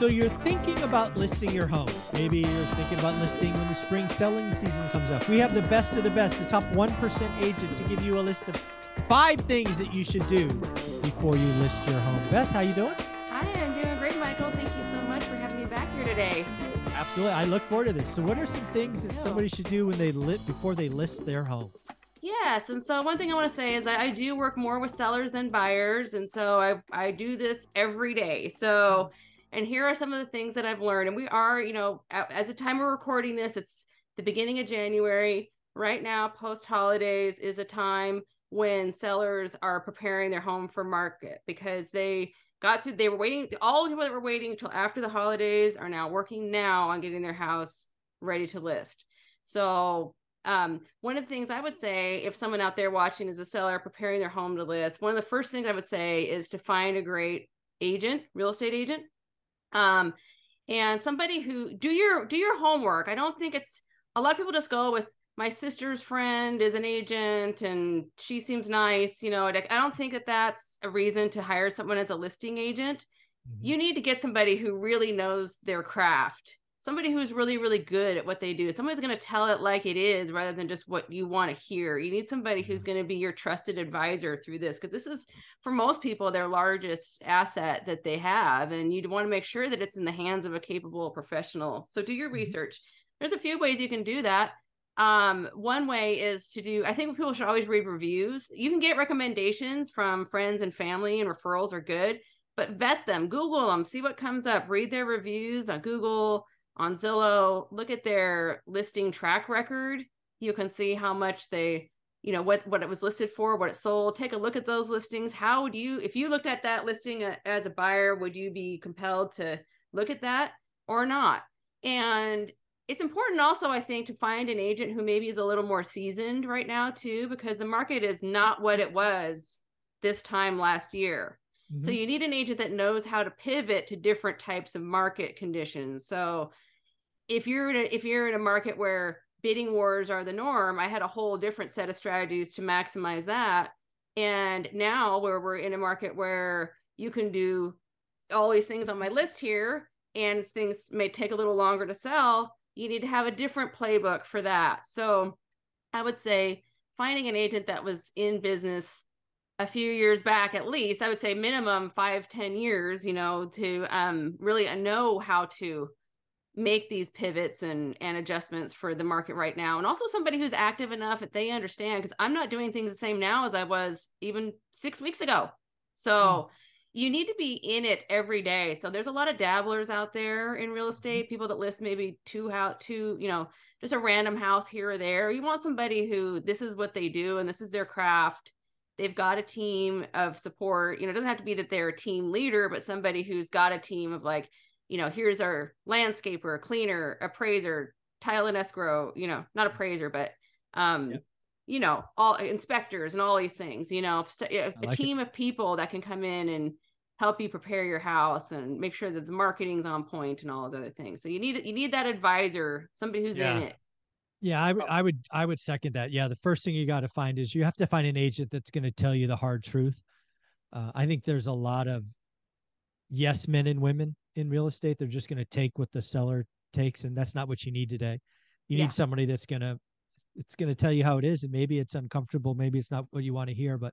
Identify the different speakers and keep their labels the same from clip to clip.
Speaker 1: So you're thinking about listing your home. Maybe you're thinking about listing when the spring selling season comes up. We have the best of the best, the top 1% agent to give you a list of five things that you should do before you list your home. Beth, how you doing?
Speaker 2: Hi, I'm doing great, Michael. Thank you so much for having me back here today.
Speaker 1: Absolutely. I look forward to this. So what are some things that somebody should do when they lit before they list their home?
Speaker 2: Yes, and so one thing I want to say is I, I do work more with sellers than buyers, and so I I do this every day. So and here are some of the things that I've learned. And we are, you know, as the time we're recording this, it's the beginning of January. Right now, post holidays is a time when sellers are preparing their home for market because they got through, they were waiting, all the people that were waiting until after the holidays are now working now on getting their house ready to list. So, um, one of the things I would say if someone out there watching is a seller preparing their home to list, one of the first things I would say is to find a great agent, real estate agent um and somebody who do your do your homework. I don't think it's a lot of people just go with my sister's friend is an agent and she seems nice you know Like i don't think that that's a reason to hire someone as a listing agent. Mm-hmm. you need to get somebody who really knows their craft somebody who's really really good at what they do somebody's going to tell it like it is rather than just what you want to hear. You need somebody who's mm-hmm. going to be your trusted advisor through this because this is for most people their largest asset that they have and you'd want to make sure that it's in the hands of a capable professional. So do your mm-hmm. research. There's a few ways you can do that. Um, one way is to do i think people should always read reviews. You can get recommendations from friends and family and referrals are good but vet them google them see what comes up read their reviews on google on Zillow, look at their listing track record. You can see how much they, you know, what what it was listed for, what it sold. Take a look at those listings. How would you, if you looked at that listing uh, as a buyer, would you be compelled to look at that or not? And it's important also, I think, to find an agent who maybe is a little more seasoned right now too, because the market is not what it was this time last year. Mm-hmm. So you need an agent that knows how to pivot to different types of market conditions. So if you're in a if you're in a market where bidding wars are the norm, I had a whole different set of strategies to maximize that. And now where we're in a market where you can do all these things on my list here and things may take a little longer to sell, you need to have a different playbook for that. So I would say finding an agent that was in business a few years back at least i would say minimum five ten years you know to um, really know how to make these pivots and and adjustments for the market right now. And also somebody who's active enough that they understand because i'm not doing things the same now as i was even six weeks ago. So mm. you need to be in it every day. So there's a lot of dabblers out there in real mm-hmm. estate people that list maybe two how two you know just a random house here or there. You want somebody who this is what they do and this is their craft they've got a team of support you know it doesn't have to be that they're a team leader but somebody who's got a team of like you know, here's our landscaper, cleaner, appraiser, title and escrow, you know, not appraiser, but um, yeah. you know, all inspectors and all these things, you know, st- a, like team it. of people that can come in and help you prepare your house and make sure that the marketing's on point and all those other things. So you need you need that advisor, somebody who's yeah. in it.
Speaker 1: Yeah, I, I would I would second that. Yeah, the first thing you got to find is you have to find an agent that's going to tell you the hard truth. Uh, I think there's a lot of yes men and women in real estate. They're just going to take what the seller takes, and that's not what you need today. You yeah. need somebody that's going to it's going to tell you how it is, and maybe it's uncomfortable, maybe it's not what you want to hear, but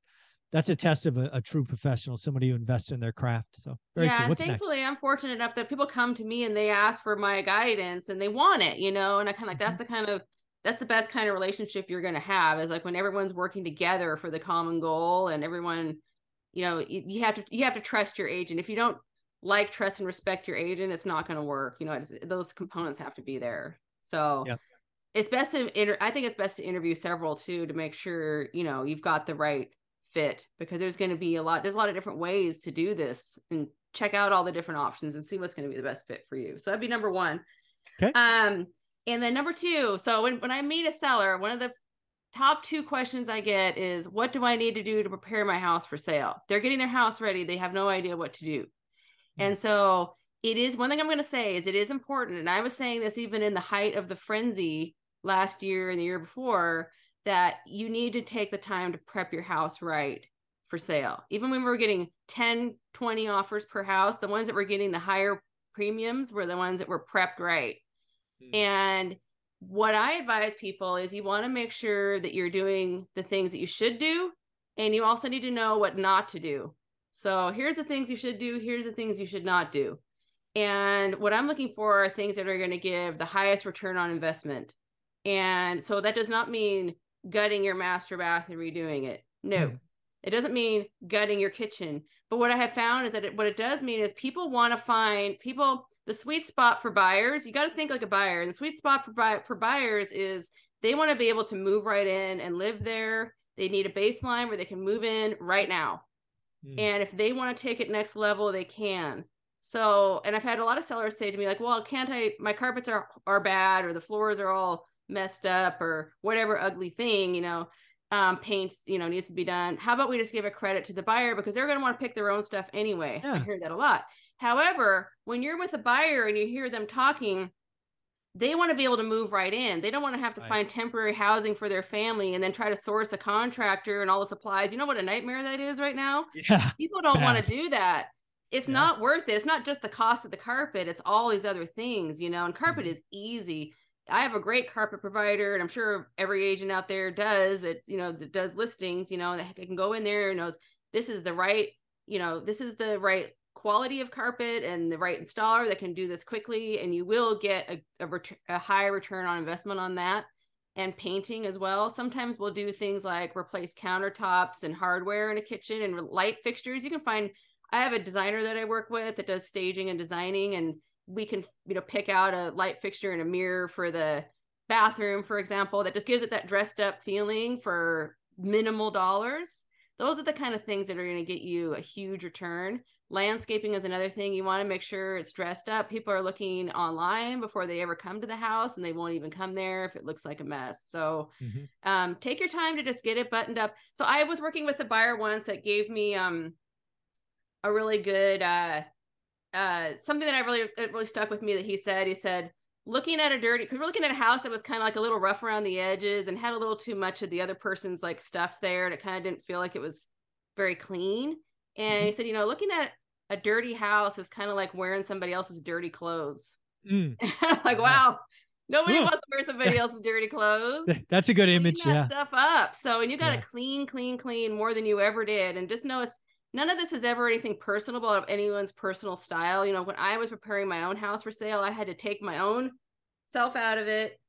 Speaker 1: that's a test of a, a true professional, somebody who invests in their craft. So
Speaker 2: yeah,
Speaker 1: cool.
Speaker 2: thankfully next? I'm fortunate enough that people come to me and they ask for my guidance and they want it, you know, and I kind of like mm-hmm. that's the kind of that's the best kind of relationship you're going to have is like when everyone's working together for the common goal and everyone you know you, you have to you have to trust your agent if you don't like trust and respect your agent it's not going to work you know those components have to be there so yeah. it's best to inter- i think it's best to interview several too to make sure you know you've got the right fit because there's going to be a lot there's a lot of different ways to do this and check out all the different options and see what's going to be the best fit for you. So that'd be number one.
Speaker 1: Okay.
Speaker 2: Um, and then number two, so when, when I meet a seller, one of the top two questions I get is what do I need to do to prepare my house for sale? They're getting their house ready. They have no idea what to do. Mm-hmm. And so it is one thing I'm going to say is it is important. And I was saying this even in the height of the frenzy last year and the year before that you need to take the time to prep your house right for sale. Even when we were getting 10, 20 offers per house, the ones that were getting the higher premiums were the ones that were prepped right. Mm. And what I advise people is you want to make sure that you're doing the things that you should do. And you also need to know what not to do. So here's the things you should do, here's the things you should not do. And what I'm looking for are things that are going to give the highest return on investment. And so that does not mean gutting your master bath and redoing it. No, mm. It doesn't mean gutting your kitchen. But what I have found is that it, what it does mean is people want to find people the sweet spot for buyers. You got to think like a buyer. And the sweet spot for buy, for buyers is they want to be able to move right in and live there. They need a baseline where they can move in right now. Mm. And if they want to take it next level, they can. So, and I've had a lot of sellers say to me like, "Well, can't I my carpets are are bad or the floors are all messed up or whatever ugly thing, you know." Um, paints, you know, needs to be done. How about we just give a credit to the buyer because they're going to want to pick their own stuff anyway. Yeah. I hear that a lot. However, when you're with a buyer and you hear them talking, they want to be able to move right in. They don't want to have to right. find temporary housing for their family and then try to source a contractor and all the supplies. You know what a nightmare that is right now?
Speaker 1: Yeah.
Speaker 2: People don't want to do that. It's yeah. not worth it. It's not just the cost of the carpet, it's all these other things, you know, and carpet mm-hmm. is easy. I have a great carpet provider, and I'm sure every agent out there does it. You know, that does listings. You know, they can go in there and knows this is the right. You know, this is the right quality of carpet and the right installer that can do this quickly, and you will get a a, ret- a high return on investment on that. And painting as well. Sometimes we'll do things like replace countertops and hardware in a kitchen and light fixtures. You can find. I have a designer that I work with that does staging and designing, and we can you know pick out a light fixture and a mirror for the bathroom for example that just gives it that dressed up feeling for minimal dollars. Those are the kind of things that are going to get you a huge return. Landscaping is another thing. You want to make sure it's dressed up. People are looking online before they ever come to the house and they won't even come there if it looks like a mess. So mm-hmm. um, take your time to just get it buttoned up. So i was working with a buyer once that gave me um, a really good uh, uh, something that I really it really stuck with me that he said. He said, looking at a dirty because we're looking at a house that was kind of like a little rough around the edges and had a little too much of the other person's like stuff there, and it kind of didn't feel like it was very clean. And mm-hmm. he said, you know, looking at a dirty house is kind of like wearing somebody else's dirty clothes. Mm. like, wow. Nobody wants to wear somebody else's dirty clothes.
Speaker 1: That's a good image.
Speaker 2: Clean
Speaker 1: yeah.
Speaker 2: stuff up. So, and you got to yeah. clean, clean, clean more than you ever did. And just know it's none of this is ever anything personal about anyone's personal style. You know, when I was preparing my own house for sale, I had to take my own self out of it.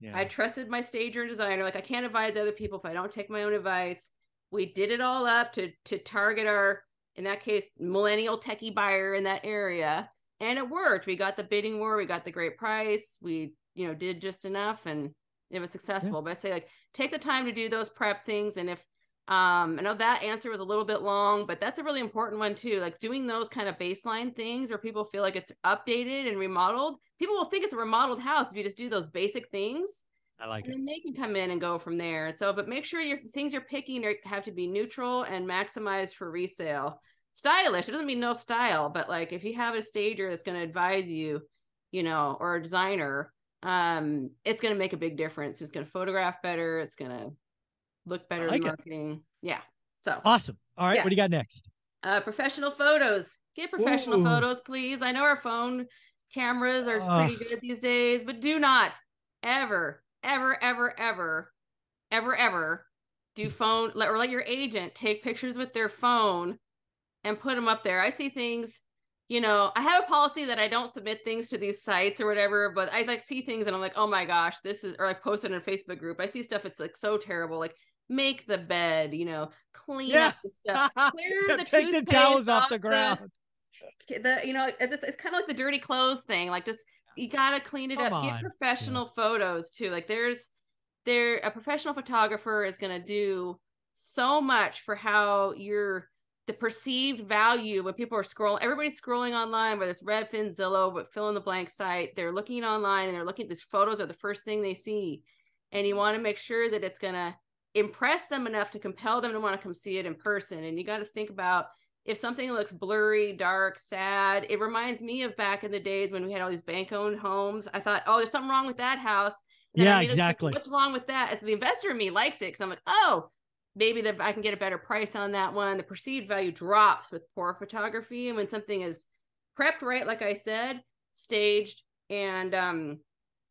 Speaker 2: Yeah. I trusted my stager and designer. Like I can't advise other people if I don't take my own advice. We did it all up to to target our, in that case, millennial techie buyer in that area, and it worked. We got the bidding war. We got the great price. We you know did just enough, and it was successful. Yeah. But I say like take the time to do those prep things, and if um, I know that answer was a little bit long, but that's a really important one too. Like doing those kind of baseline things where people feel like it's updated and remodeled. People will think it's a remodeled house if you just do those basic things.
Speaker 1: I like
Speaker 2: and
Speaker 1: it.
Speaker 2: And they can come in and go from there. So, but make sure your things you're picking are, have to be neutral and maximized for resale. Stylish. It doesn't mean no style, but like if you have a stager that's going to advise you, you know, or a designer, um, it's going to make a big difference. It's going to photograph better. It's going to look better like in marketing. It. Yeah. So
Speaker 1: awesome. All right. Yeah. What do you got next?
Speaker 2: Uh, professional photos. Get professional Ooh. photos, please. I know our phone cameras are pretty good these days, but do not ever, ever, ever, ever, ever, ever do phone let, or let your agent take pictures with their phone and put them up there. I see things you know, I have a policy that I don't submit things to these sites or whatever, but I like see things and I'm like, oh my gosh, this is, or I post it in a Facebook group. I see stuff, it's like so terrible. Like, make the bed, you know, clean yeah. up the stuff, clear the
Speaker 1: take the towels off, the ground.
Speaker 2: The, the you know, it's, it's kind of like the dirty clothes thing. Like, just you gotta clean it Come up. On. Get professional yeah. photos too. Like, there's there a professional photographer is gonna do so much for how you're the perceived value when people are scrolling, everybody's scrolling online, whether it's Redfin, Zillow, but fill in the blank site, they're looking online and they're looking at these photos are the first thing they see. And you want to make sure that it's going to impress them enough to compel them to want to come see it in person. And you got to think about if something looks blurry, dark, sad, it reminds me of back in the days when we had all these bank owned homes. I thought, oh, there's something wrong with that house.
Speaker 1: And yeah, exactly.
Speaker 2: What's wrong with that? As the investor in me likes it because I'm like, oh, maybe that I can get a better price on that one. The perceived value drops with poor photography. And when something is prepped right, like I said, staged and um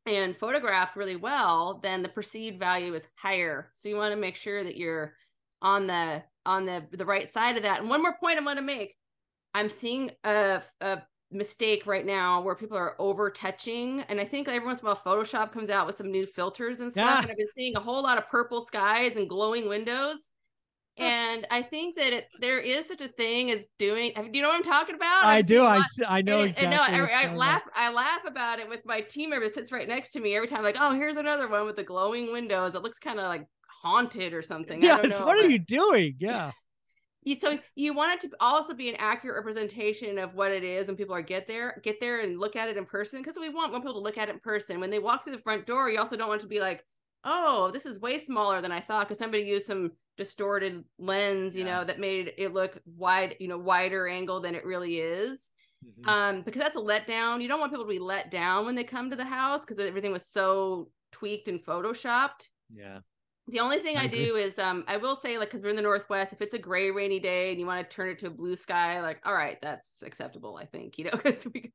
Speaker 2: and photographed really well, then the perceived value is higher. So you want to make sure that you're on the on the the right side of that. And one more point I want to make. I'm seeing a, a mistake right now where people are over touching and i think every once in a while photoshop comes out with some new filters and stuff yeah. and i've been seeing a whole lot of purple skies and glowing windows and i think that it, there is such a thing as doing do you know what i'm talking about?
Speaker 1: I do i i know
Speaker 2: and, exactly and no, I, I laugh i laugh about it with my team member that sits right next to me every time like oh here's another one with the glowing windows. It looks kind of like haunted or something.
Speaker 1: Yes, what but... are you doing? Yeah.
Speaker 2: You, so you want it to also be an accurate representation of what it is and people are get there get there and look at it in person because we want, want people to look at it in person. When they walk through the front door you also don't want to be like oh this is way smaller than i thought because somebody used some distorted lens you yeah. know that made it look wide you know wider angle than it really is mm-hmm. um because that's a letdown you don't want people to be let down when they come to the house because everything was so tweaked and photoshopped
Speaker 1: yeah
Speaker 2: the only thing I, I do is um I will say like because we're in the northwest, if it's a gray rainy day and you want to turn it to a blue sky, like all right, that's acceptable. I think you know because we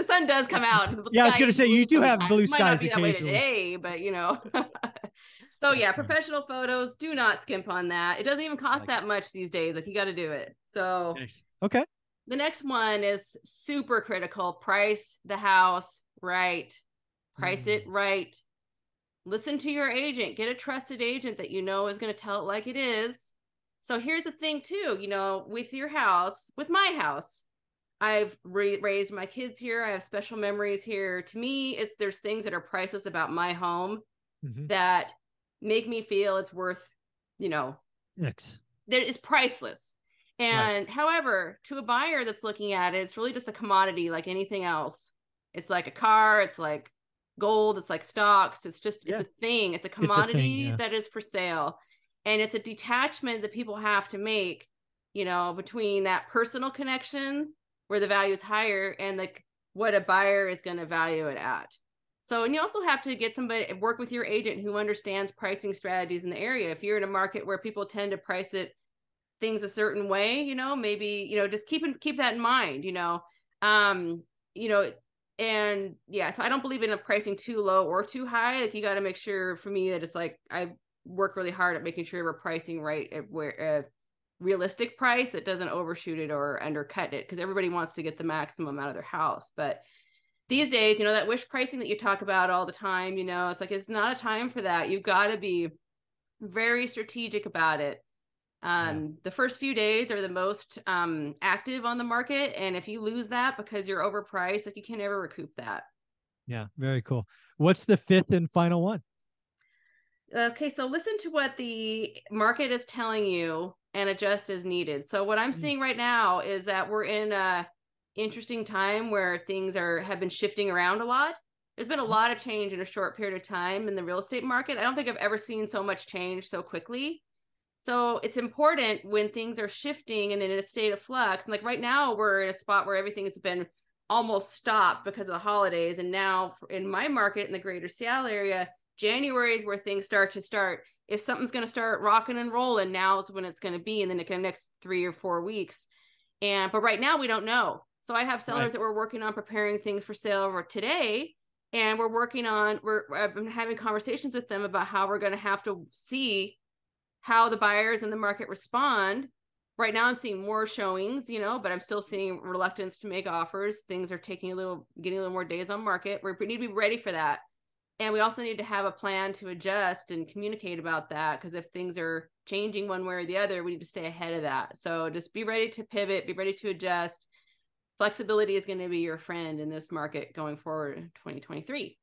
Speaker 2: the sun does come out.
Speaker 1: yeah, I was gonna say you do have blue skies occasionally.
Speaker 2: today, but you know. so yeah, professional photos. Do not skimp on that. It doesn't even cost like that much these days. Like you got to do it. So
Speaker 1: nice. okay.
Speaker 2: The next one is super critical. Price the house right. Price mm. it right listen to your agent get a trusted agent that you know is going to tell it like it is so here's the thing too you know with your house with my house i've raised my kids here i have special memories here to me it's there's things that are priceless about my home mm-hmm. that make me feel it's worth you know
Speaker 1: X.
Speaker 2: that is priceless and right. however to a buyer that's looking at it it's really just a commodity like anything else it's like a car it's like gold it's like stocks it's just yeah. it's a thing it's a commodity it's a thing, yeah. that is for sale and it's a detachment that people have to make you know between that personal connection where the value is higher and like what a buyer is going to value it at. So and you also have to get somebody work with your agent who understands pricing strategies in the area. If you're in a market where people tend to price it things a certain way you know maybe you know just keep keep that in mind you know. Um you know and yeah so i don't believe in a pricing too low or too high. Like you got to make sure for me that it's like i work really hard at making sure we're pricing right at where a realistic price that doesn't overshoot it or undercut it because everybody wants to get the maximum out of their house but these days you know that wish pricing that you talk about all the time you know it's like it's not a time for that you've got to be very strategic about it um, yeah. The first few days are the most um, active on the market, and if you lose that because you're overpriced, like you can never recoup that.
Speaker 1: Yeah, very cool. What's the fifth and final one?
Speaker 2: Okay, so listen to what the market is telling you and adjust as needed. So what I'm mm. seeing right now is that we're in a interesting time where things are have been shifting around a lot. There's been a mm. lot of change in a short period of time in the real estate market. I don't think I've ever seen so much change so quickly. So it's important when things are shifting and in a state of flux. And like right now, we're in a spot where everything has been almost stopped because of the holidays. And now in my market in the greater Seattle area, January is where things start to start. If something's going to start rocking and rolling, now is when it's going to be in the next three or four weeks. And but right now we don't know. So I have sellers right. that we're working on preparing things for sale for today, and we're working on we're I've been having conversations with them about how we're going to have to see how the buyers in the market respond. Right now, I'm seeing more showings, you know, but I'm still seeing reluctance to make offers. Things are taking a little, getting a little more days on market. We need to be ready for that. And we also need to have a plan to adjust and communicate about that because if things are changing one way or the other, we need to stay ahead of that. So just be ready to pivot, be ready to adjust. Flexibility is going to be your friend in this market going forward in 2023.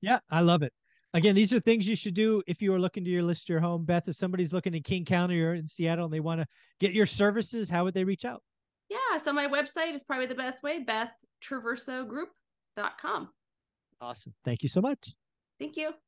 Speaker 1: Yeah, I love it. again, these are things you should do if you are looking to your list your home. Beth, if somebody's looking in King County or in Seattle and they want to get your services, how would they reach out?
Speaker 2: Yeah, so my website is probably the best way, bethtraversogroup.com.
Speaker 1: Awesome. Thank you so much.
Speaker 2: Thank you.